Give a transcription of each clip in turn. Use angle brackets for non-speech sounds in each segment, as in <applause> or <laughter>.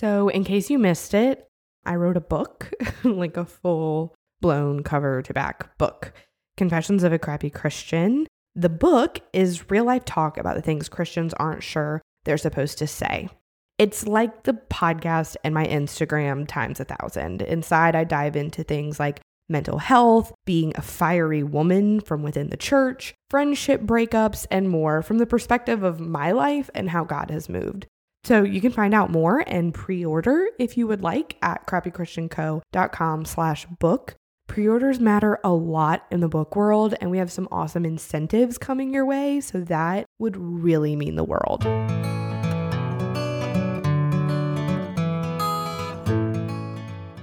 So, in case you missed it, I wrote a book, <laughs> like a full blown cover to back book, Confessions of a Crappy Christian. The book is real life talk about the things Christians aren't sure they're supposed to say. It's like the podcast and my Instagram times a thousand. Inside, I dive into things like mental health, being a fiery woman from within the church, friendship breakups, and more from the perspective of my life and how God has moved. So you can find out more and pre-order if you would like at crappychristianco.com slash book. Pre-orders matter a lot in the book world, and we have some awesome incentives coming your way, so that would really mean the world.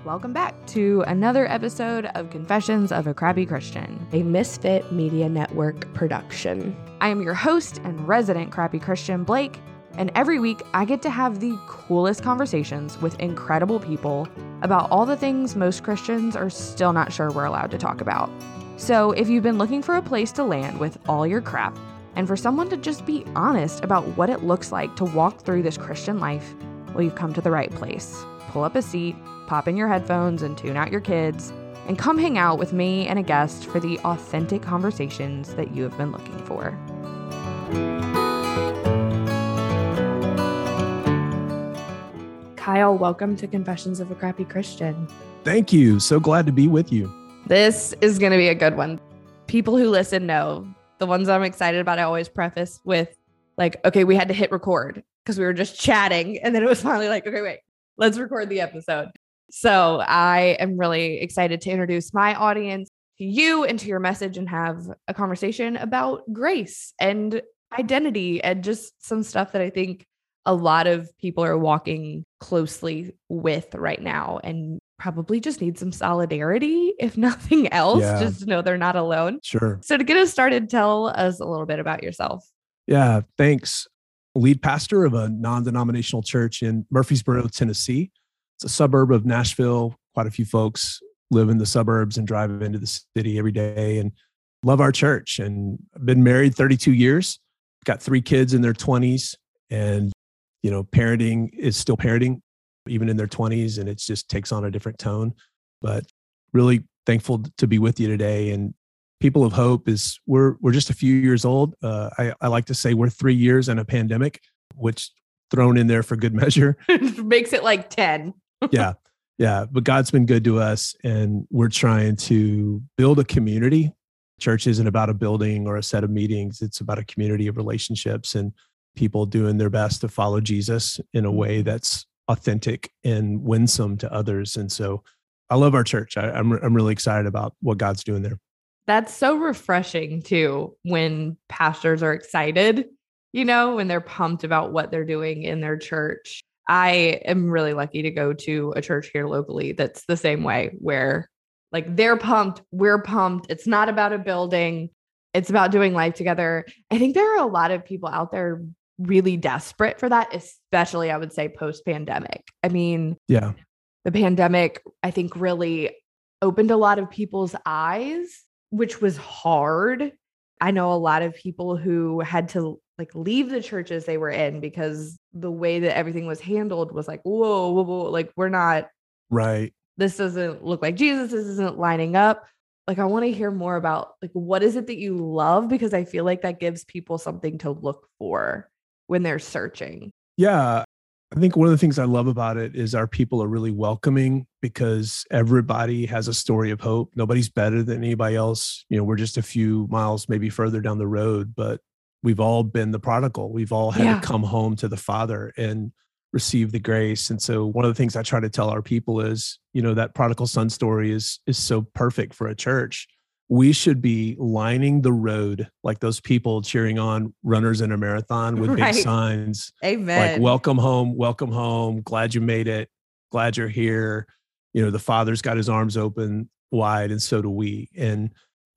Welcome back to another episode of Confessions of a Crappy Christian, a Misfit Media Network production. I am your host and resident crappy Christian, Blake, and every week I get to have the coolest conversations with incredible people about all the things most Christians are still not sure we're allowed to talk about. So if you've been looking for a place to land with all your crap, and for someone to just be honest about what it looks like to walk through this Christian life, well, you've come to the right place. Pull up a seat pop in your headphones and tune out your kids, and come hang out with me and a guest for the authentic conversations that you have been looking for. Kyle, welcome to Confessions of a Crappy Christian. Thank you. So glad to be with you. This is going to be a good one. People who listen know the ones I'm excited about. I always preface with, like, okay, we had to hit record because we were just chatting. And then it was finally like, okay, wait, let's record the episode. So I am really excited to introduce my audience to you and to your message and have a conversation about grace and identity and just some stuff that I think a lot of people are walking closely with right now and probably just need some solidarity, if <laughs> nothing else, yeah. just to know they're not alone. Sure. So to get us started, tell us a little bit about yourself. Yeah, thanks. Lead pastor of a non denominational church in Murfreesboro, Tennessee. It's a suburb of Nashville. Quite a few folks live in the suburbs and drive into the city every day and love our church. And I've been married 32 years, got three kids in their 20s, and you know, parenting is still parenting, even in their 20s, and it just takes on a different tone. But really thankful to be with you today. And People of Hope is we're we're just a few years old. Uh, I, I like to say we're three years in a pandemic, which thrown in there for good <laughs> measure <laughs> makes it like 10 <laughs> yeah. Yeah. But God's been good to us and we're trying to build a community. Church isn't about a building or a set of meetings, it's about a community of relationships and people doing their best to follow Jesus in a way that's authentic and winsome to others. And so I love our church. I, I'm, I'm really excited about what God's doing there. That's so refreshing too when pastors are excited, you know, when they're pumped about what they're doing in their church. I am really lucky to go to a church here locally that's the same way, where like they're pumped, we're pumped. It's not about a building, it's about doing life together. I think there are a lot of people out there really desperate for that, especially I would say post pandemic. I mean, yeah, the pandemic, I think, really opened a lot of people's eyes, which was hard. I know a lot of people who had to like leave the churches they were in because the way that everything was handled was like, whoa, whoa, whoa, like we're not right. This doesn't look like Jesus. This isn't lining up. Like, I want to hear more about like what is it that you love? Because I feel like that gives people something to look for when they're searching. Yeah. I think one of the things I love about it is our people are really welcoming because everybody has a story of hope. Nobody's better than anybody else. You know, we're just a few miles maybe further down the road, but we've all been the prodigal. We've all had yeah. to come home to the Father and receive the grace. And so one of the things I try to tell our people is, you know, that prodigal son story is is so perfect for a church. We should be lining the road like those people cheering on runners in a marathon with right. big signs. Amen. Like welcome home, welcome home, glad you made it, glad you're here. You know, the father's got his arms open wide and so do we. And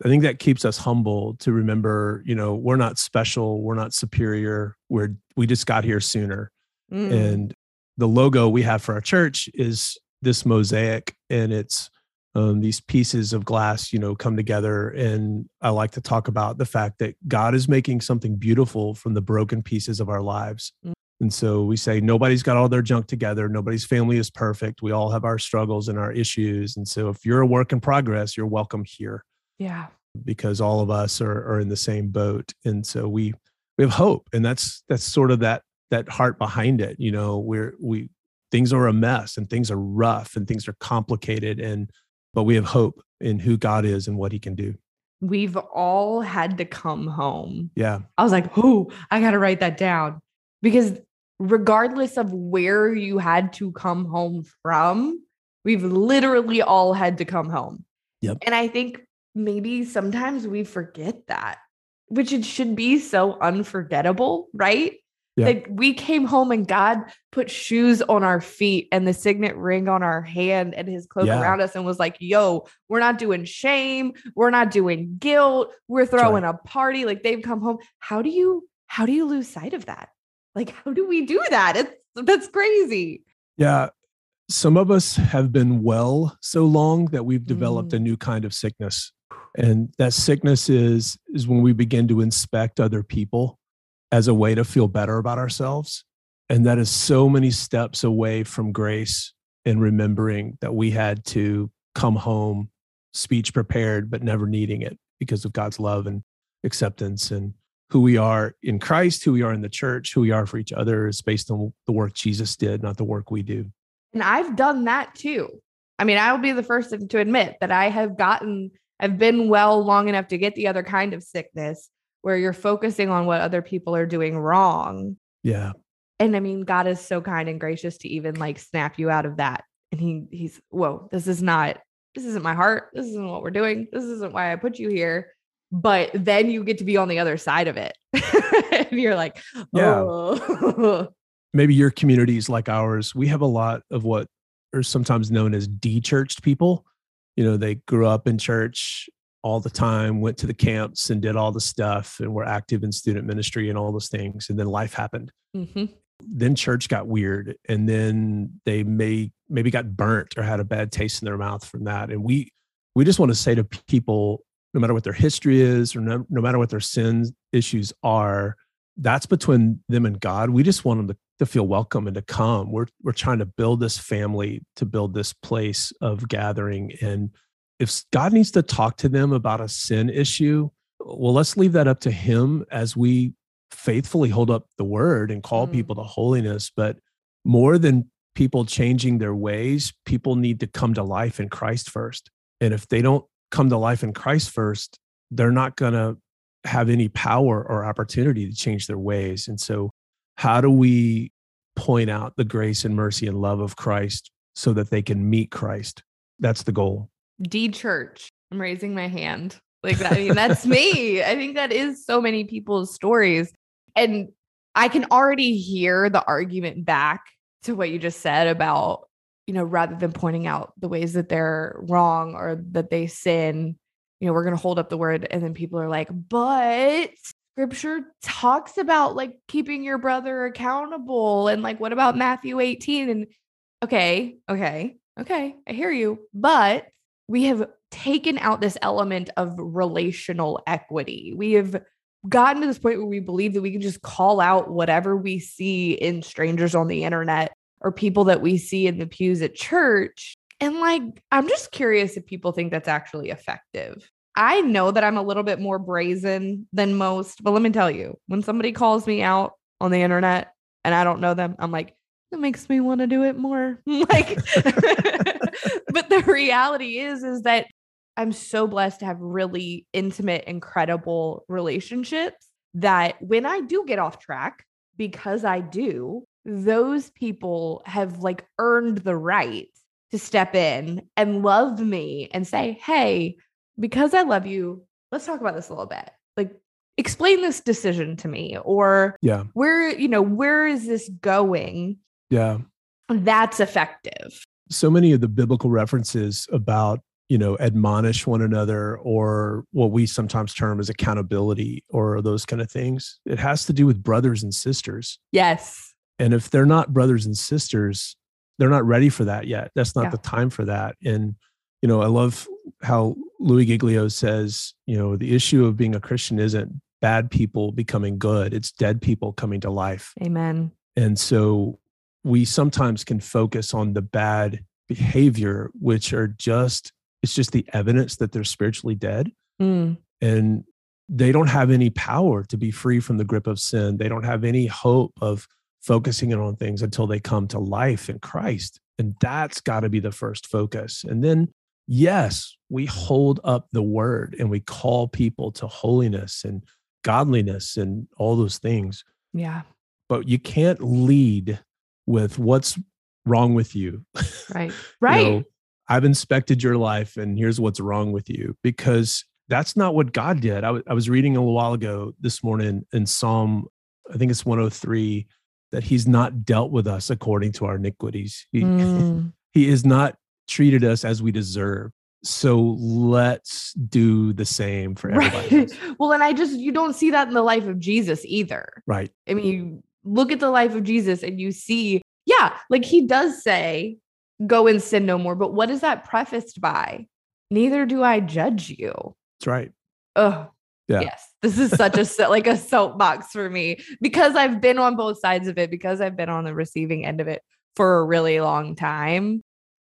I think that keeps us humble to remember, you know, we're not special, we're not superior, we're we just got here sooner. Mm. And the logo we have for our church is this mosaic and it's um, these pieces of glass, you know, come together. And I like to talk about the fact that God is making something beautiful from the broken pieces of our lives. Mm. And so we say nobody's got all their junk together. Nobody's family is perfect. We all have our struggles and our issues. And so if you're a work in progress, you're welcome here. Yeah. Because all of us are, are in the same boat. And so we we have hope. And that's that's sort of that that heart behind it. You know, we're we things are a mess and things are rough and things are complicated. And but we have hope in who God is and what he can do. We've all had to come home. Yeah. I was like, oh, I gotta write that down. Because regardless of where you had to come home from, we've literally all had to come home. Yep. And I think maybe sometimes we forget that, which it should be so unforgettable, right? Yeah. Like we came home and God put shoes on our feet and the signet ring on our hand and his cloak Yeah. around us and was like, yo, we're not doing shame. We're not doing guilt. We're right. throwing a party. Like they've come home. How do you, how do you lose sight of that? Like, how do we do that? It's that's crazy. Yeah. Some of us have been well so long that we've developed Mm. a new kind of sickness. And that sickness is is when we begin to inspect other people as a way to feel better about ourselves. And that is so many steps away from grace and remembering that we had to come home speech prepared but never needing it because of God's love and acceptance and who we are in Christ, who we are in the church, who we are for each other is based on the work Jesus did, not the work we do. And I've done that too. I mean, I will be the first to admit that I have gotten, I've been well long enough to get the other kind of sickness where you're focusing on what other people are doing wrong. Yeah. And I mean, God is so kind and gracious to even like snap you out of that. And he he's, whoa, this is not, this isn't my heart. This isn't what we're doing. This isn't why I put you here. But then you get to be on the other side of it. <laughs> and you're like, Yeah. oh. <laughs> Maybe your communities like ours, we have a lot of what are sometimes known as de-churched people. You know, they grew up in church all the time, went to the camps and did all the stuff and were active in student ministry and all those things. And then life happened. Mhm. Then church got weird. And then they may maybe got burnt or had a bad taste in their mouth from that. And we we just want to say to people, no matter what their history is or no, no matter what their sins issues are, that's between them and God. We just want them to, to feel welcome and to come. We're we're trying to build this family, to build this place of gathering. And if God needs to talk to them about a sin issue, well, let's leave that up to Him as we faithfully hold up the word and call Mm. people to holiness. But more than people changing their ways, people need to come to life in Christ first. And if they don't come to life in Christ first, they're not going to have any power or opportunity to change their ways. And so, how do we point out the grace and mercy and love of Christ so that they can meet Christ? That's the goal. D church. I'm raising my hand. Like that. I mean, that's me. I think that is so many people's stories. And I can already hear the argument back to what you just said about, you know, rather than pointing out the ways that they're wrong or that they sin, you know, we're going to hold up the word. And then people are like, but scripture talks about like keeping your brother accountable. And like, what about Matthew 18? And okay, okay, okay, I hear you. But we have taken out this element of relational equity. We have gotten to this point where we believe that we can just call out whatever we see in strangers on the internet or people that we see in the pews at church. And like, I'm just curious if people think that's actually effective. I know that I'm a little bit more brazen than most, but let me tell you, when somebody calls me out on the internet and I don't know them, I'm like, it makes me want to do it more. <laughs> like, <laughs> <laughs> but the reality is, is that I'm so blessed to have really intimate, incredible relationships that when I do get off track, because I do, those people have like earned the right to step in and love me and say, Hey, because I love you, let's talk about this a little bit. Like, explain this decision to me, or Yeah. where, you know, where is this going? Yeah. That's effective. So many of the biblical references about you know admonish one another or what we sometimes term as accountability or those kind of things it has to do with brothers and sisters Yes. and if they're not brothers and sisters they're not ready for that yet that's not Yeah. the time for that and you know i love how louie giglio says you know the issue of being a christian isn't bad people becoming good it's dead people coming to life Amen. And so we sometimes can focus on the bad behavior, which are just, it's just the evidence that they're spiritually dead. Mm. And they don't have any power to be free from the grip of sin. They don't have any hope of focusing it on things until they come to life in Christ. And that's got to be the first focus. And then, yes, we hold up the word and we call people to holiness and godliness and all those things. Yeah. But you can't lead with what's wrong with you. Right. <laughs> You Right. know, I've inspected your life and here's what's wrong with you because that's not what God did. I w- I was reading a little while ago this morning in Psalm, I think it's 103, that he's not dealt with us according to our iniquities. He, <laughs> Mm. he has not treated us as we deserve. So let's do the same for everybody. Right. <laughs> Well, and I just, you don't see that in the life of Jesus either. Right. I mean, you look at the life of Jesus and you see, yeah, like he does say, go and sin no more. But what is that prefaced by? Neither do I judge you. That's right. Oh, Yeah. yes. This is such a like a soapbox for me because I've been on both sides of it because I've been on the receiving end of it for a really long time.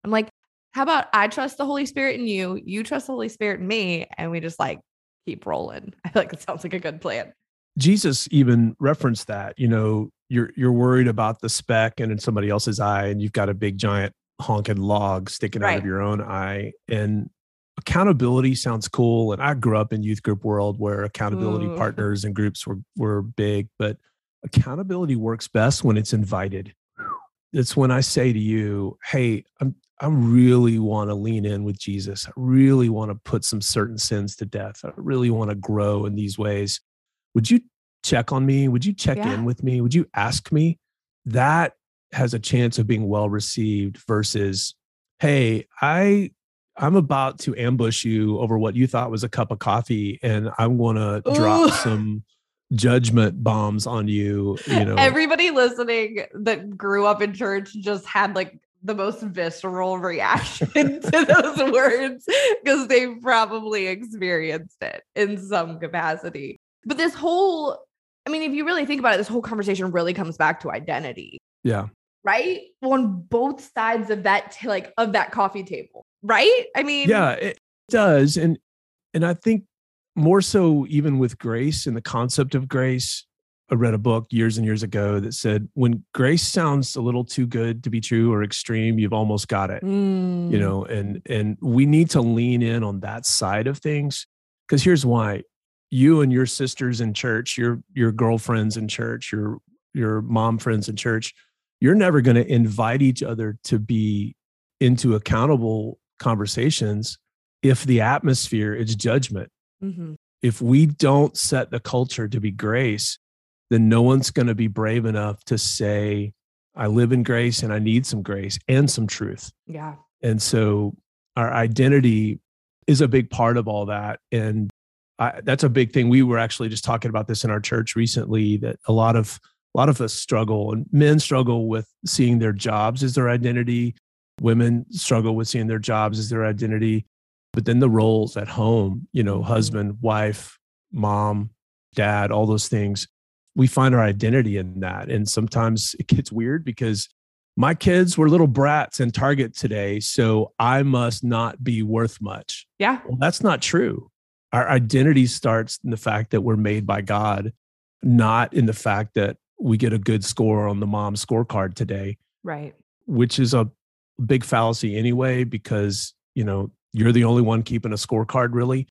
I'm like, how about I trust the Holy Spirit in you, you trust the Holy Spirit in me, and we just like keep rolling. <laughs> I feel like it sounds like a good plan. Jesus even referenced that, you know, you're you're worried about the speck and in somebody else's eye, and you've got a big giant honking log sticking out of your own eye. And accountability sounds cool. And I grew up in youth group world where accountability partners and groups were were big, but accountability works best when it's invited. It's when I say to you, hey, I'm I really want to lean in with Jesus. I really want to put some certain sins to death. I really want to grow in these ways. Would you check on me? Would you check Yeah. in with me? Would you ask me? That has a chance of being well received versus, hey, I I'm about to ambush you over what you thought was a cup of coffee and I'm going to drop some judgment bombs on you, you <laughs> know. Everybody listening that grew up in church just had like the most visceral reaction <laughs> to those words because they probably experienced it in some capacity. But this whole, I mean, if you really think about it, this whole conversation really comes back to identity, yeah. right? On both sides of that, t- like of that coffee table, right? I mean, yeah it does and and i think more so even with grace and the concept of grace i read a book years and years ago that said when grace sounds a little too good to be true or extreme you've almost got it Mm, you know and and we need to lean in on that side of things because here's why you and your sisters in church your your girlfriends in church your your mom friends in church you're never going to invite each other to be into accountable conversations if the atmosphere is judgment mhm. if we don't set the culture to be grace then no one's going to be brave enough to say i live in grace and i need some grace and some truth yeah, and so our identity is a big part of all that. And I, that's a big thing. We were actually just talking about this in our church recently that a lot of a lot of us struggle and men struggle with seeing their jobs as their identity. Women struggle with seeing their jobs as their identity. But then the roles at home, you know, husband, wife, mom, dad, all those things, we find our identity in that. And sometimes it gets weird because my kids were little brats in Target today, so I must not be worth much. yeah, Well, that's not true. Our identity starts in the fact that we're made by God, not in the fact that we get a good score on the mom scorecard today, right. which is a big fallacy anyway, because, you know, you're the only one keeping a scorecard really.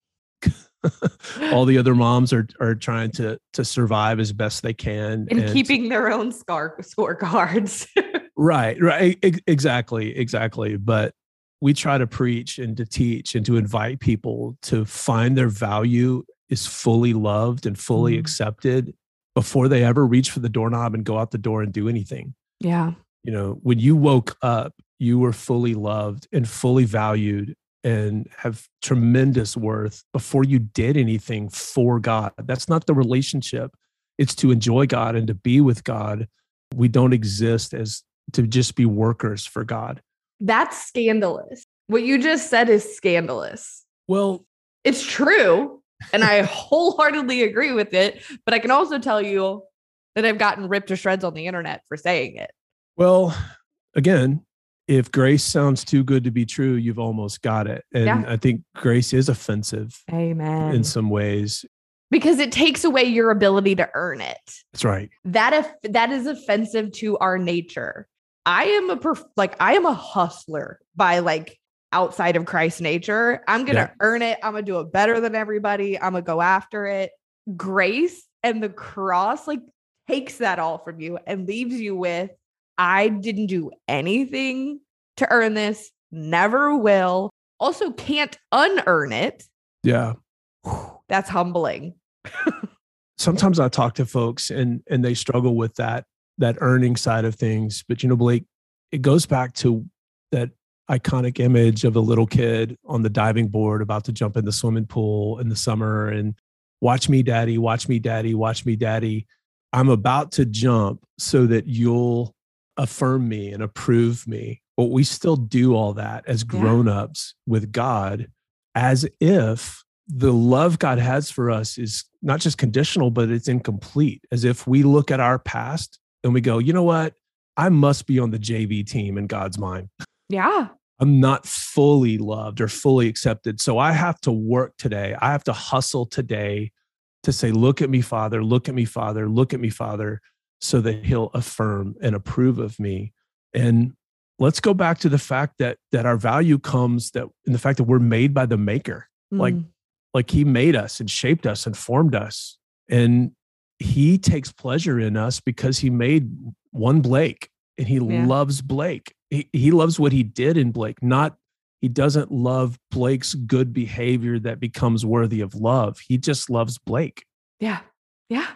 <laughs> All the other moms are are trying to to survive as best they can and, keeping their own scar scorecards. <laughs> Right, right. Exactly, exactly. But we try to preach and to teach and to invite people to find their value is fully loved and fully Mm. accepted before they ever reach for the doorknob and go out the door and do anything. yeah, You know, when you woke up, you were fully loved and fully valued and have tremendous worth before you did anything for God. That's not the relationship. It's to enjoy God and to be with God. We don't exist as to just be workers for God. That's scandalous. What you just said is scandalous. Well, It's true. And I <laughs> wholeheartedly agree with it. But I can also tell you that I've gotten ripped to shreds on the internet for saying it. Well, again, if grace sounds too good to be true, you've almost got it. And Yeah. I think grace is offensive Amen. in some ways. because it takes away your ability to earn it. That's right. That if that is offensive to our nature. I am a perf- like I am a hustler by like outside of Christ's nature. I'm gonna Yeah. earn it. I'm gonna do it better than everybody. I'm gonna go after it. Grace and the cross like takes that all from you and leaves you with I didn't do anything to earn this, never will. Also can't unearn it. Yeah. Whew, That's humbling. <laughs> Sometimes I talk to folks and and they struggle with that that earning side of things. But you know, Blake, it goes back to that iconic image of a little kid on the diving board about to jump in the swimming pool in the summer and watch me, daddy, watch me, daddy, watch me, daddy. I'm about to jump so that you'll affirm me and approve me. But we still do all that as grown-ups with God as if the love God has for us is not just conditional, but it's incomplete. As if we look at our past and we go, you know what? I must be on the JV team in God's mind. Yeah. I'm not fully loved or fully accepted. So I have to work today. I have to hustle today to say, look at me, Father, look at me, Father, look at me, Father, so that he'll affirm and approve of me. And let's go back to the fact that that our value comes that in the fact that we're made by the maker. Like, Mm. Like he made us and shaped us and formed us. And he takes pleasure in us because he made one Blake and he Yeah. loves Blake. He, he loves what he did in Blake, not he doesn't love Blake's good behavior that becomes worthy of love. He just loves Blake. Yeah. Yeah.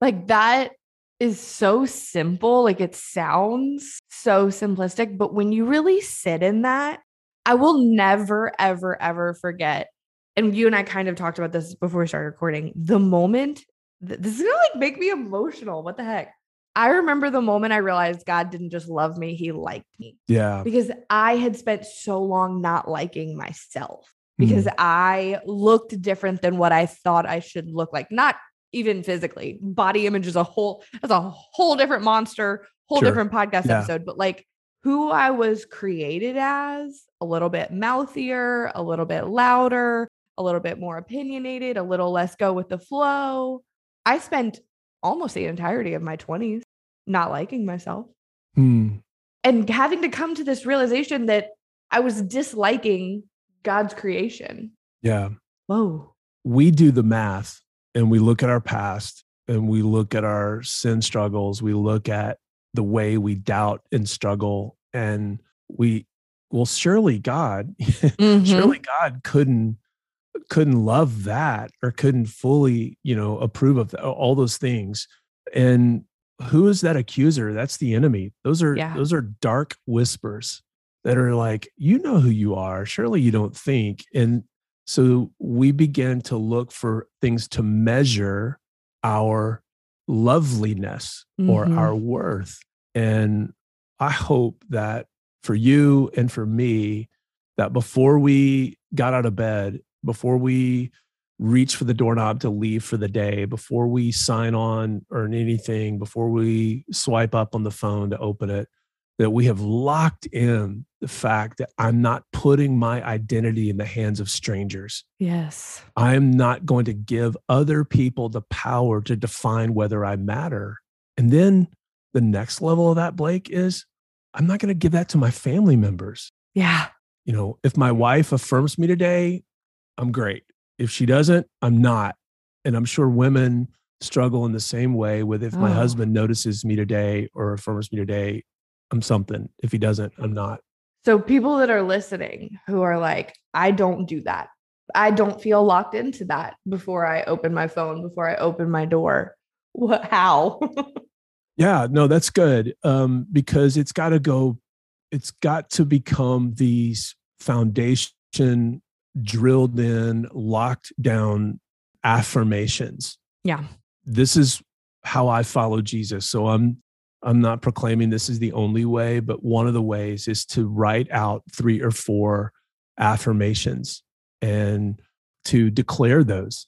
Like that is so simple. Like it sounds so simplistic, but when you really sit in that, I will never, ever, ever forget. And you and I kind of talked about this before we started recording. The moment th- this is gonna like make me emotional. What the heck? I remember the moment I realized God didn't just love me, he liked me Yeah. because I had spent so long not liking myself because mm-hmm. I looked different than what I thought I should look like. Not even physically. Body image is a whole that's a whole different monster, whole Sure. different podcast Yeah. episode, but like who I was created as, a little bit mouthier, a little bit louder, a little bit more opinionated, a little less go with the flow. I spent almost the entirety of my 20s not liking myself Hmm. and having to come to this realization that I was disliking God's creation. Yeah. Whoa. we do the math and we look at our past and we look at our sin struggles we look at the way we doubt and struggle and we well surely god <laughs> Mm-hmm. surely god couldn't couldn't love that or couldn't fully you know approve of th- all those things and who is that accuser? That's the enemy. Those are Yeah. those are dark whispers that are like you know who you are. Surely you don't think. And so we begin to look for things to measure our loveliness or Mhm. our worth. And i hope that for you and for me that before we got out of bed, before we reach for the doorknob to leave for the day, before we sign on or anything, before we swipe up on the phone to open it, that we have locked in the fact that I'm not putting my identity in the hands of strangers. Yes. I'm not going to give other people the power to define whether I matter. And then the next level of that, Blake, is I'm not going to give that to my family members Yeah. you know, if my wife affirms me today, I'm great. If she doesn't, I'm not. And I'm sure women struggle in the same way with if my Oh. husband notices me today or affirms me today, I'm something. If he doesn't, I'm not. So people that are listening who are like, I don't do that. I don't feel locked into that before I open my phone, before I open my door. <laughs> What how? <laughs> Yeah, no, that's good. Um, because it's got to go, it's got to become these foundation drilled in, locked down affirmations. yeah. this is how I follow Jesus. So I'm I'm not proclaiming this is the only way, but one of the ways is to write out three or four affirmations and to declare those.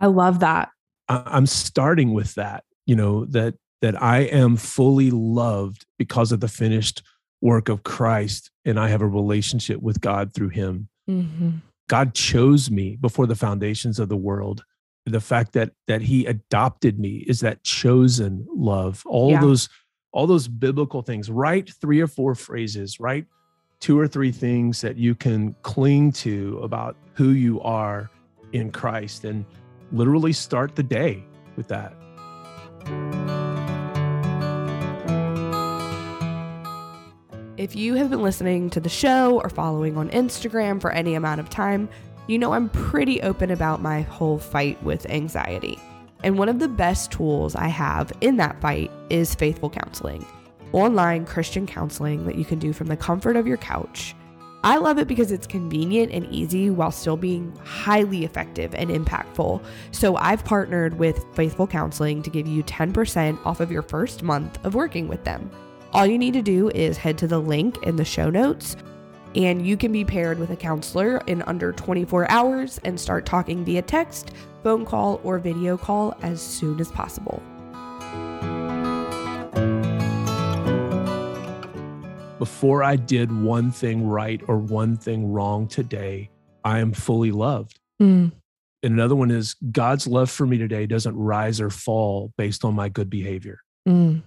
I love that. I'm starting with that you know, that that I am fully loved because of the finished work of Christ and I have a relationship with God through him. Mm-hmm. God chose me before the foundations of the world. The fact that that he adopted me is that chosen love. All yeah. those all those biblical things. Write three or four phrases, write two or three things that you can cling to about who you are in Christ and literally start the day with that. If you have been listening to the show or following on Instagram for any amount of time, you know I'm pretty open about my whole fight with anxiety. And one of the best tools I have in that fight is faithful counseling, online Christian counseling that you can do from the comfort of your couch. I love it because it's convenient and easy while still being highly effective and impactful. So I've partnered with Faithful Counseling to give you 10% off of your first month of working with them. All you need to do is head to the link in the show notes, and you can be paired with a counselor in under 24 hours and start talking via text, phone call, or video call as soon as possible. Before I did one thing right or one thing wrong today, I am fully loved. Mm. And another one is God's love for me today doesn't rise or fall based on my good behavior. Mm.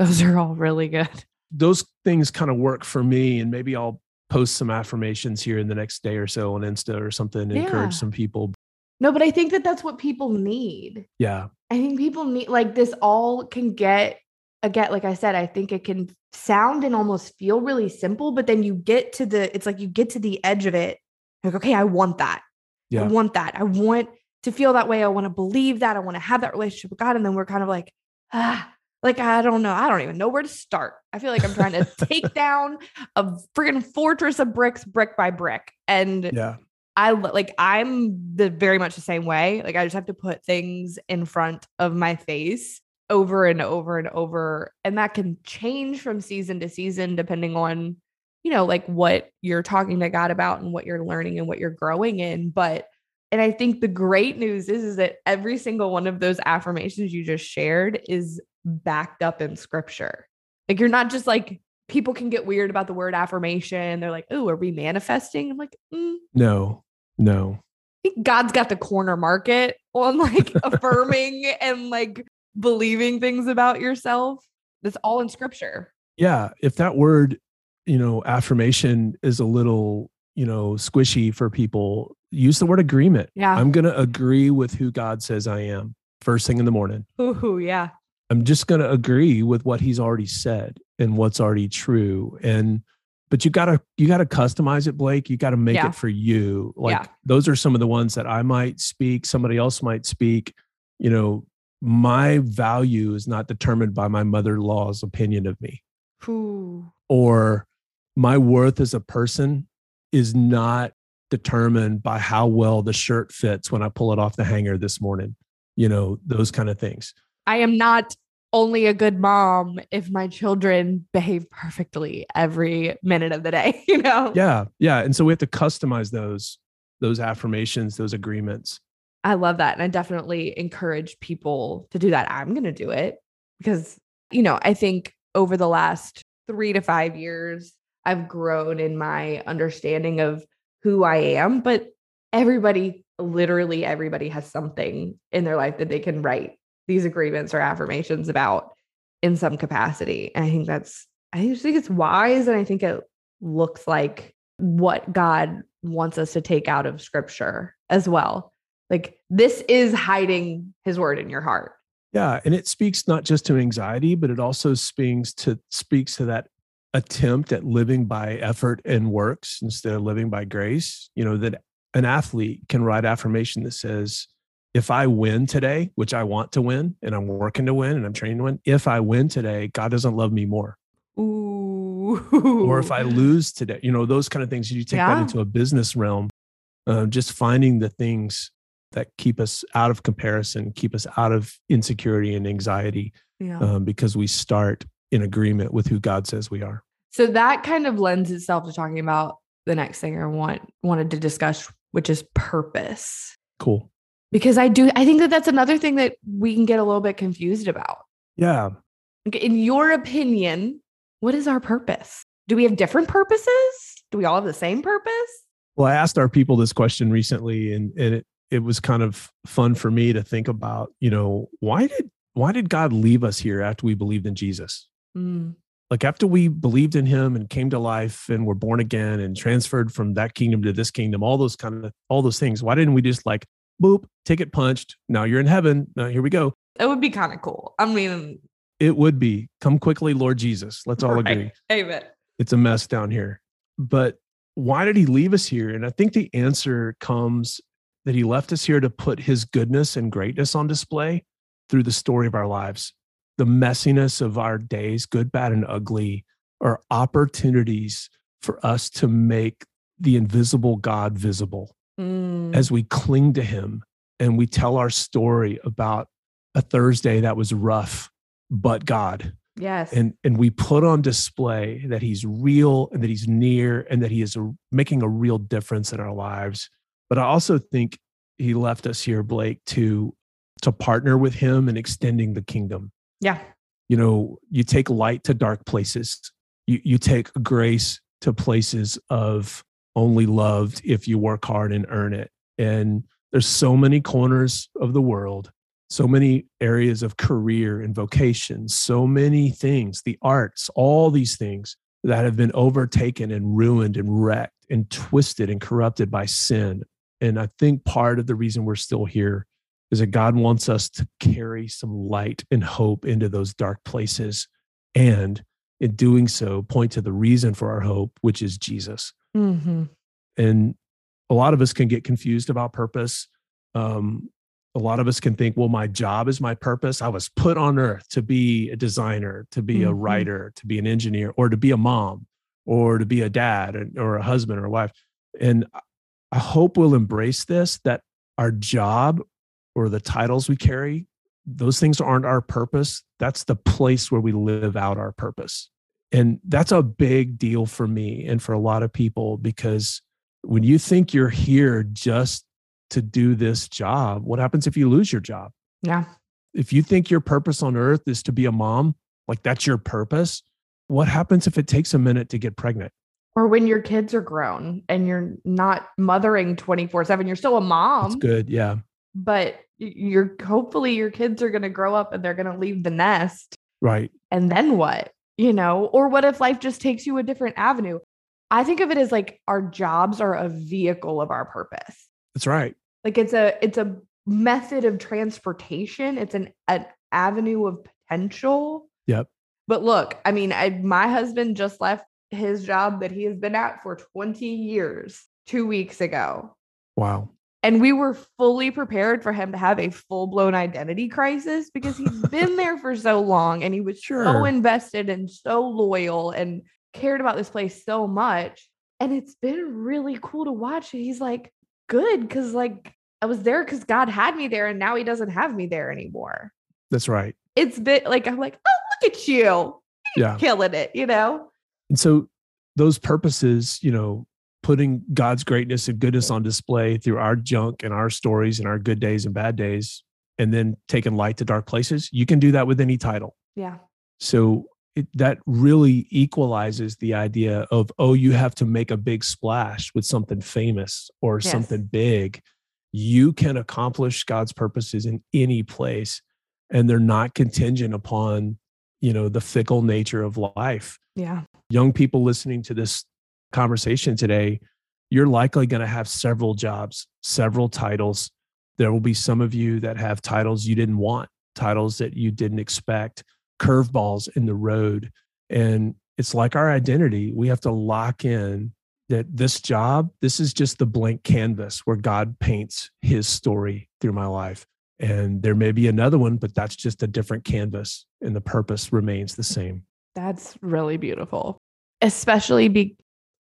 Those are all really good. Those things kind of work for me. And maybe I'll post some affirmations here in the next day or so on Insta or something to yeah. encourage some people. No, but I think that that's what people need. Yeah. I think people need, like, this all can get, again, like I said, I think it can sound and almost feel really simple, but then you get to the, it's like you get to the edge of it. Like, okay, I want that. Yeah. I want that. I want to feel that way. I want to believe that. I want to have that relationship with God. And then we're kind of like, ah, like I don't know. I don't even know where to start. I feel like I'm trying to <laughs> take down a freaking fortress of bricks brick by brick. And yeah. I like I'm the very much the same way. Like I just have to put things in front of my face over and over and over and that can change from season to season depending on you know like what you're talking to God about and what you're learning and what you're growing in, but and I think the great news is, is that every single one of those affirmations you just shared is backed up in scripture. Like you're not just like people can get weird about the word affirmation. They're like, "Oh, are we manifesting?" I'm like, mm. "No. No." I think God's got the corner market on like <laughs> affirming and like believing things about yourself. That's all in scripture. Yeah, if that word, you know, affirmation is a little, you know, squishy for people, use the word agreement. Yeah. I'm going to agree with who God says I am first thing in the morning. Ooh, yeah. I'm just going to agree with what he's already said and what's already true. And but you got to you got to customize it Blake. You got to make yeah. it for you. Like yeah. those are some of the ones that I might speak, somebody else might speak. You know, my value is not determined by my mother-in-law's opinion of me. Ooh. Or my worth as a person is not determined by how well the shirt fits when I pull it off the hanger this morning. You know, those kind of things. I am not only a good mom if my children behave perfectly every minute of the day, <laughs> you know? Yeah. Yeah. And so we have to customize those, those affirmations, those agreements. I love that. And I definitely encourage people to do that. I'm going to do it because, you know, I think over the last three to five years, I've grown in my understanding of who I am, but everybody, literally everybody has something in their life that they can write these agreements or affirmations about in some capacity. And I think that's, I just think it's wise. And I think it looks like what God wants us to take out of scripture as well. Like this is hiding his word in your heart. Yeah. And it speaks not just to anxiety, but it also speaks to speaks to that attempt at living by effort and works instead of living by grace. You know, that an athlete can write affirmation that says, if I win today, which I want to win and I'm working to win and I'm training to win, if I win today, God doesn't love me more. Ooh. Or if I lose today, you know, those kind of things. You take yeah. that into a business realm, uh, just finding the things that keep us out of comparison, keep us out of insecurity and anxiety, yeah. um, because we start in agreement with who God says we are. So that kind of lends itself to talking about the next thing I want wanted to discuss, which is purpose. Cool Because I do, I think that that's another thing that we can get a little bit confused about. Yeah. In your opinion, what is our purpose? Do we have different purposes? Do we all have the same purpose? Well, I asked our people this question recently, and, and it, it was kind of fun for me to think about, you know, why did why did God leave us here after we believed in Jesus? Mm. Like after we believed in him and came to life and were born again and transferred from that kingdom to this kingdom, all those kind of all those things. Why didn't we just like boop, ticket punched, now you're in heaven. Now here we go. It would be kind of cool. I mean, it would be come quickly, Lord Jesus. Let's all right. agree. Amen. It's a mess down here. But why did he leave us here? And I think the answer comes that he left us here to put his goodness and greatness on display through the story of our lives. The messiness of our days, good, bad, and ugly, are opportunities for us to make the invisible God visible Mm. as we cling to him and we tell our story about a Thursday that was rough, but God. yes. And, and we put on display that he's real and that he's near and that he is a, making a real difference in our lives. But I also think he left us here, Blake, to to partner with him in extending the kingdom. Yeah. You know, you take light to dark places. You you take grace to places of only loved if you work hard and earn it. And there's so many corners of the world, so many areas of career and vocation, so many things, the arts, all these things that have been overtaken and ruined and wrecked and twisted and corrupted by sin. And I think part of the reason we're still here is that God wants us to carry some light and hope into those dark places. And in doing so, point to the reason for our hope, which is Jesus. Mm-hmm. And a lot of us can get confused about purpose. Um, a lot of us can think, well, my job is my purpose. I was put on earth to be a designer, to be a Mhm. writer, to be an engineer, or to be a mom, or to be a dad, and- or a husband or a wife. And I hope we'll embrace this that our job or the titles we carry, those things aren't our purpose. That's the place where we live out our purpose. And that's a big deal for me and for a lot of people because when you think you're here just to do this job, what happens if you lose your job? Yeah. If you think your purpose on earth is to be a mom, like that's your purpose, what happens if it takes a minute to get pregnant? Or when your kids are grown and you're not mothering 24 7, you're still a mom. That's good. Yeah. But you're hopefully your kids are going to grow up and they're going to leave the nest. Right. And then what? You know, or what if life just takes you a different avenue? I think of it as like our jobs are a vehicle of our purpose. That's right. Like it's a it's a method of transportation. It's an an avenue of potential. Yep. But look, I mean, I, my husband just left his job that he has been at for 20 years 2 weeks ago. Wow. And we were fully prepared for him to have a full blown identity crisis because he's <laughs> been there for so long and he was so invested and so loyal and cared about this place so much. And it's been really cool to watch. He's like, good, because like I was there because God had me there and now he doesn't have me there anymore. That's right. It's been like, I'm like, oh, look at you Yeah. killing it, you know? And so those purposes, you know, putting God's greatness and goodness on display through our junk and our stories and our good days and bad days, and then taking light to dark places, you can do that with any title. Yeah. So it, that really equalizes the idea of, oh, you have to make a big splash with something famous or Yes. something big. You can accomplish God's purposes in any place, and they're not contingent upon, you know, the fickle nature of life Yeah. young people listening to this conversation today, you're likely going to have several jobs, several titles. There will be some of you that have titles you didn't want, titles that you didn't expect, curveballs in the road. And it's like our identity. We have to lock in that this job, this is just the blank canvas where God paints his story through my life. And there may be another one, but that's just a different canvas, and the purpose remains the same. That's really beautiful. Especially be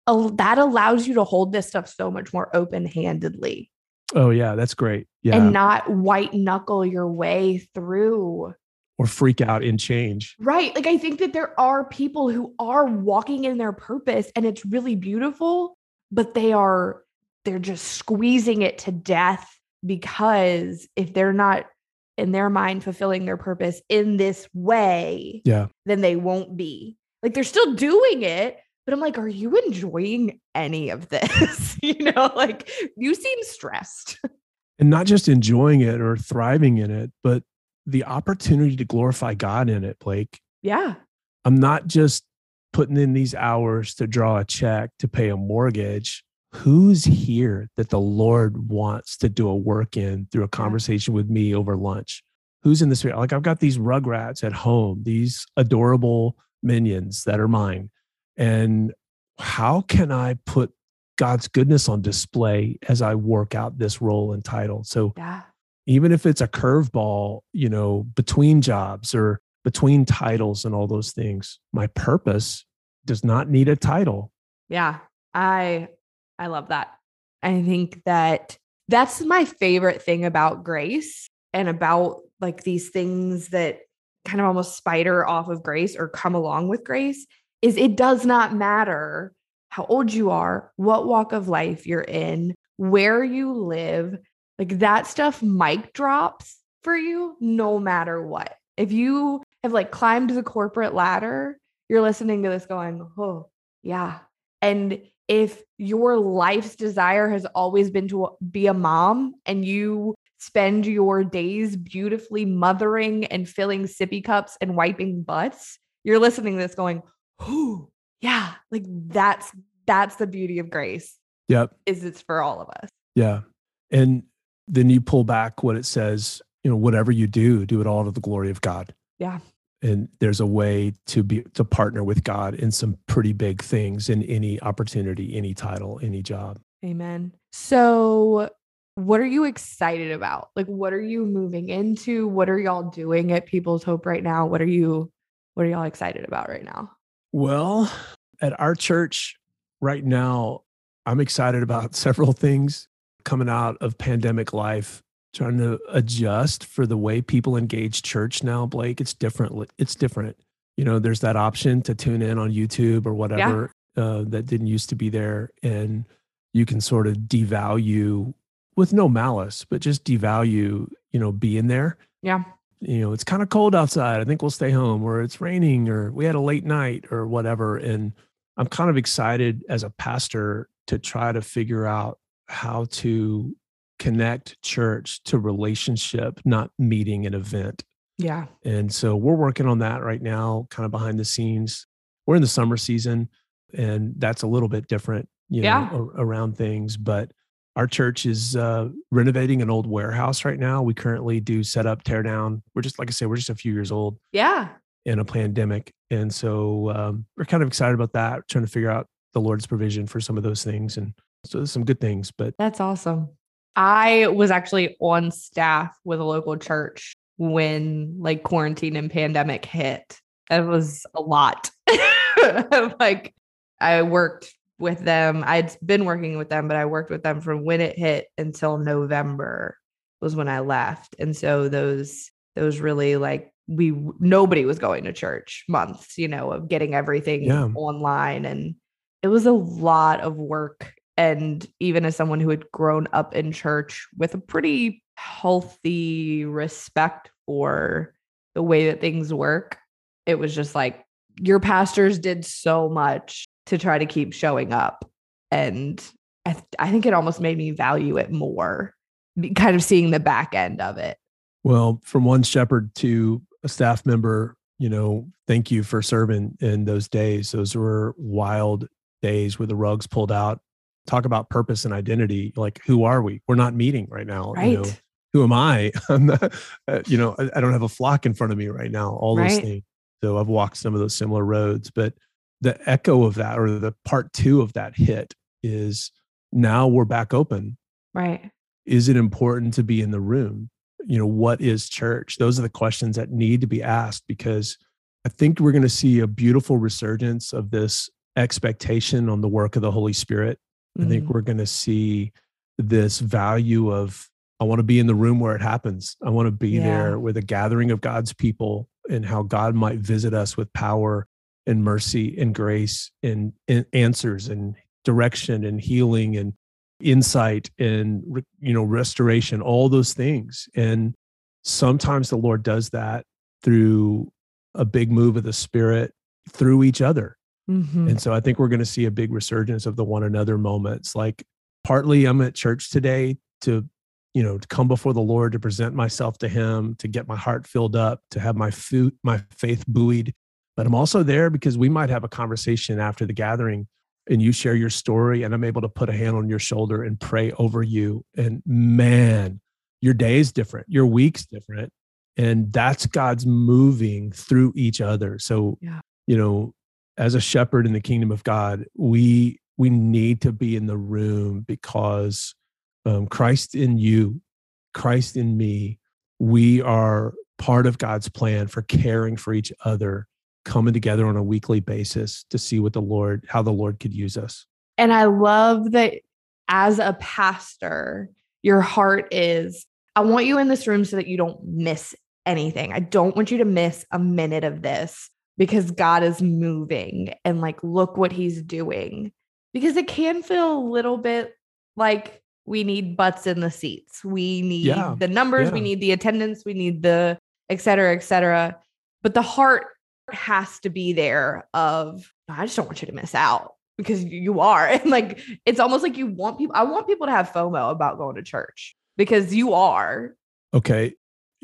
that allows you to hold this stuff so much more open-handedly Oh yeah, that's great. Yeah, and not white knuckle your way through. or freak out and change. Right. Like I think that there are people who are walking in their purpose and it's really beautiful, but they are they're just squeezing it to death because if they're not in their mind fulfilling their purpose in this way, Yeah. then they won't be. Like they're still doing it, but I'm like, are you enjoying any of this? <laughs> you know, like you seem stressed. <laughs> And not just enjoying it or thriving in it, but the opportunity to glorify God in it, Blake. yeah. I'm not just putting in these hours to draw a check to pay a mortgage. Who's here that the Lord wants to do a work in through a conversation with me over lunch? Who's in this? Like, I've got these rugrats at home, these adorable minions that are mine. And how can I put God's goodness on display as I work out this role and title? So, Yeah. even if it's a curveball, you know, between jobs or between titles and all those things, my purpose does not need a title. Yeah. I I love that. I think that that's my favorite thing about grace and about like these things that kind of almost spider off of grace or come along with grace is it does not matter how old you are, what walk of life you're in, where you live, like that stuff mic drops for you no matter what. If you have like climbed the corporate ladder, you're listening to this going, "Oh, yeah." And if your life's desire has always been to be a mom and you spend your days beautifully mothering and filling sippy cups and wiping butts, you're listening to this going, "Oh, yeah." Like that's that's the beauty of grace Yep. is it's for all of us. Yeah. And then you pull back what it says, you know, whatever you do, do it all to the glory of God. Yeah. And there's a way to be to partner with God in some pretty big things in any opportunity, any title, any job. Amen. So, what are you excited about? Like, what are you moving into? What are y'all doing at People's Hope right now? What are you, what are y'all excited about right now? Well, at our church right now, I'm excited about <laughs> several things coming out of pandemic life, trying to adjust for the way people engage church now, Blake. It's different. It's different. You know, there's that option to tune in on YouTube or whatever uh, that didn't used to be there. And you can sort of devalue with no malice, but just devalue, you know, being there Yeah. You know, it's kind of cold outside. I think we'll stay home, or it's raining, or we had a late night, or whatever. And I'm kind of excited as a pastor to try to figure out how to connect church to relationship, not meeting an event. Yeah. And so we're working on that right now, kind of behind the scenes. We're in the summer season, and that's a little bit different, you Yeah. know, a- around things. But our church is uh, renovating an old warehouse right now. We currently do set up, tear down. We're just, like I said, we're just a few years old Yeah. in a pandemic. And so um, we're kind of excited about that, trying to figure out the Lord's provision for some of those things. And so there's some good things, but That's awesome. I was actually on staff with a local church when like quarantine and pandemic hit. It was a lot. <laughs> like I worked with them. I'd been working with them, but I worked with them from when it hit until November was when I left. And so those those really like we nobody was going to church months, you know, of getting everything Yeah. online and it was a lot of work and even as someone who had grown up in church with a pretty healthy respect for the way that things work, it was just like your pastors did so much to try to keep showing up. And I, th- I think it almost made me value it more, kind of seeing the back end of it. Well, from one shepherd to a staff member, you know, thank you for serving in those days. Those were wild days with the rugs pulled out. Talk about purpose and identity. Like, who are we? We're not meeting right now. Right. You know, who am I? <laughs> I'm not, uh, you know, I, I don't have a flock in front of me right now. All those things. So I've walked some of those similar roads, but the echo of that or the part two of that hit is now we're back open right. is it important to be in the room you know what is church those are the questions that need to be asked because i think we're going to see a beautiful resurgence of this expectation on the work of the holy spirit i think Mhm. we're going to see this value of i want to be in the room where it happens i want to be Yeah. there with a gathering of god's people and how god might visit us with power and mercy and grace and, and answers and direction and healing and insight and you know restoration all those things. And sometimes the lord does that through a big move of the spirit through each other. Mm-hmm. and so i think we're going to see a big resurgence of the one another moments. Like partly i'm at church today to you know to come before the lord to present myself to him to get my heart filled up to have my food my faith buoyed but i'm also there because we might have a conversation after the gathering and you share your story and i'm able to put a hand on your shoulder and pray over you. And man your day is different. Your week's different. And that's god's moving through each other. So Yeah. you know as a shepherd in the kingdom of god we we need to be in the room because um, christ in you christ in me we are part of god's plan for caring for each other coming together on a weekly basis to see what the lord how the lord could use us And I love that as a pastor, your heart is I want you in this room so that you don't miss anything. I don't want you to miss a minute of this because God is moving and like, look what he's doing. Because it can feel a little bit like we need butts in the seats. We need Yeah, the numbers, we need the attendance, we need the et cetera, et cetera. But the heart has to be there of I just don't want you to miss out because you are. <laughs> And like it's almost like you want people I want people to have FOMO about going to church because you are. okay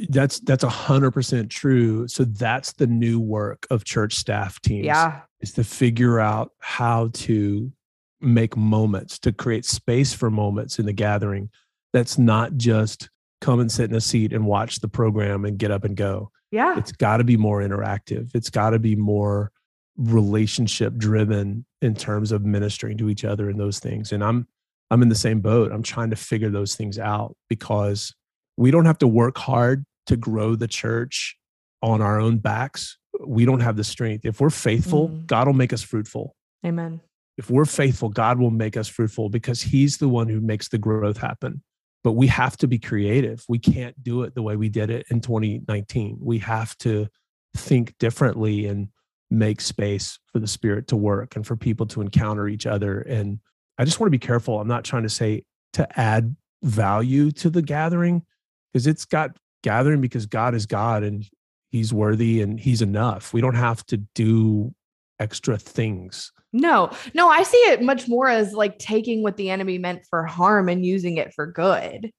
that's that's a hundred percent true so that's the new work of church staff teams Yeah. is to figure out how to make moments to create space for moments in the gathering that's not just come and sit in a seat and watch the program and get up and go Yeah. it's got to be more interactive. It's got to be more relationship driven in terms of ministering to each other and those things. And i'm i'm in the same boat. I'm trying to figure those things out because we don't have to work hard to grow the church on our own backs. We don't have the strength. If we're faithful Mhm. god will make us fruitful. Amen. if we're faithful god will make us fruitful because he's the one who makes the growth happen but we have to be creative. We can't do it the way we did it in 2019 we have to think differently and make space for the spirit to work and for people to encounter each other. And i just want to be careful. I'm not trying to say to add value to the gathering because it's got gathering because god is god and he's worthy and he's enough. We don't have to do extra things No, no, I see it much more as like taking what the enemy meant for harm and using it for good.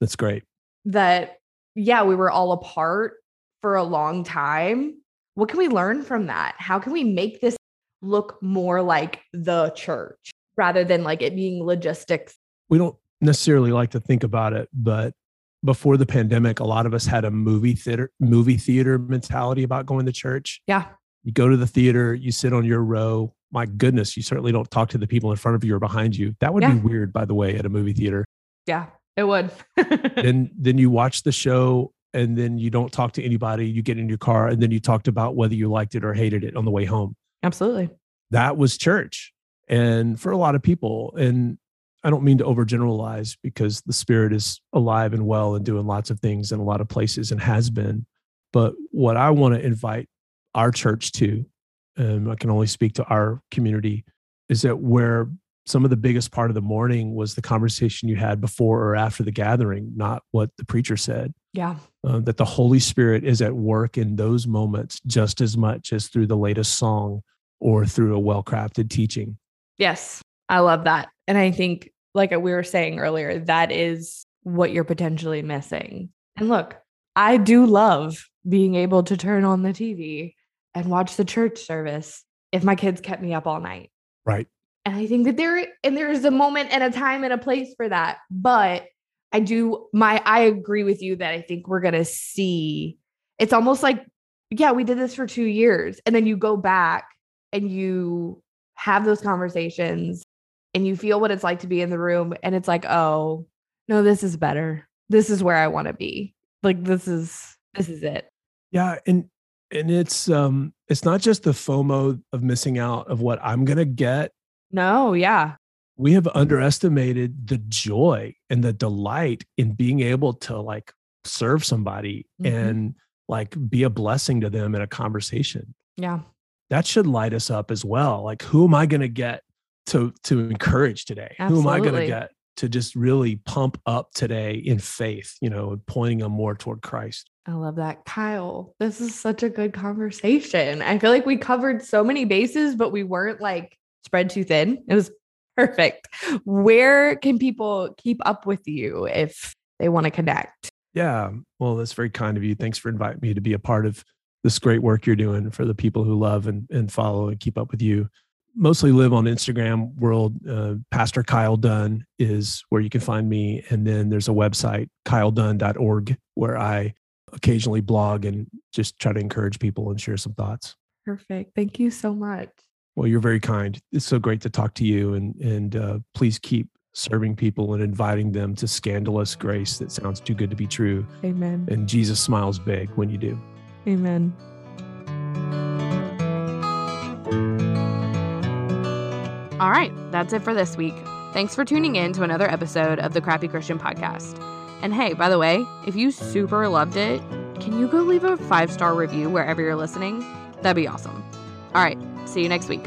that's great That, yeah, we were all apart for a long time. What can we learn from that? How can we make this look more like the church rather than like it being logistics? we don't necessarily like to think about it, but before the pandemic, a lot of us had a movie theater movie theater mentality about going to church. Yeah. You go to the theater, you sit on your row. My goodness, you certainly don't talk to the people in front of you or behind you. That would Yeah. be weird, by the way, at a movie theater. Yeah, it would. <laughs> then then you watch the show and then you don't talk to anybody. You get in your car and then you talked about whether you liked it or hated it on the way home. Absolutely. that was church and for a lot of people and i don't mean to overgeneralize because the spirit is alive and well and doing lots of things in a lot of places and has been but what i want to invite our church to and i can only speak to our community is that where some of the biggest part of the morning was the conversation you had before or after the gathering not what the preacher said Yeah. uh, that the Holy Spirit is at work in those moments just as much as through the latest song or through a well crafted teaching. Yes, I love that. And I think, like we were saying earlier, that is what you're potentially missing. And look, I do love being able to turn on the TV and watch the church service if my kids kept me up all night. Right. And I think that there and there is a moment and a time and a place for that. But I do my I agree with you that I think we're gonna see it's almost like, yeah, we did this for two years. And then you go back and you have those conversations and you feel what it's like to be in the room. And it's like, oh, no, this is better. This is where I want to be. Like this is this is it. Yeah. And and it's um it's not just the FOMO of missing out of what I'm gonna get. No, yeah. We have underestimated the joy and the delight in being able to like serve somebody Mhm. and like be a blessing to them in a conversation. Yeah. that should light us up as well. Like, who am I going to get to to encourage today? Who am I going to get to just really pump up today in faith, you know, pointing them more toward Christ. I love that. Kyle, this is such a good conversation. I feel like we covered so many bases, but we weren't like spread too thin. It was <laughs> perfect. Where can people keep up with you if they want to connect? Yeah. Well, that's very kind of you. Thanks for inviting me to be a part of this great work you're doing for the people who love and, and follow and keep up with you. Mostly live on Instagram world. Uh, Pastor Kyle Dunn is where you can find me. And then there's a website, kyledunn.org, where I occasionally blog and just try to encourage people and share some thoughts. Perfect. Thank you so much. Well, you're very kind. It's so great to talk to you, and and uh, please keep serving people and inviting them to scandalous grace that sounds too good to be true. Amen. And Jesus smiles big when you do. Amen. All right, that's it for this week. Thanks for tuning in to another episode of the Crappy Christian Podcast. And hey, by the way, if you super loved it, can you go leave a five star review wherever you're listening? That'd be awesome. All right, see you next week.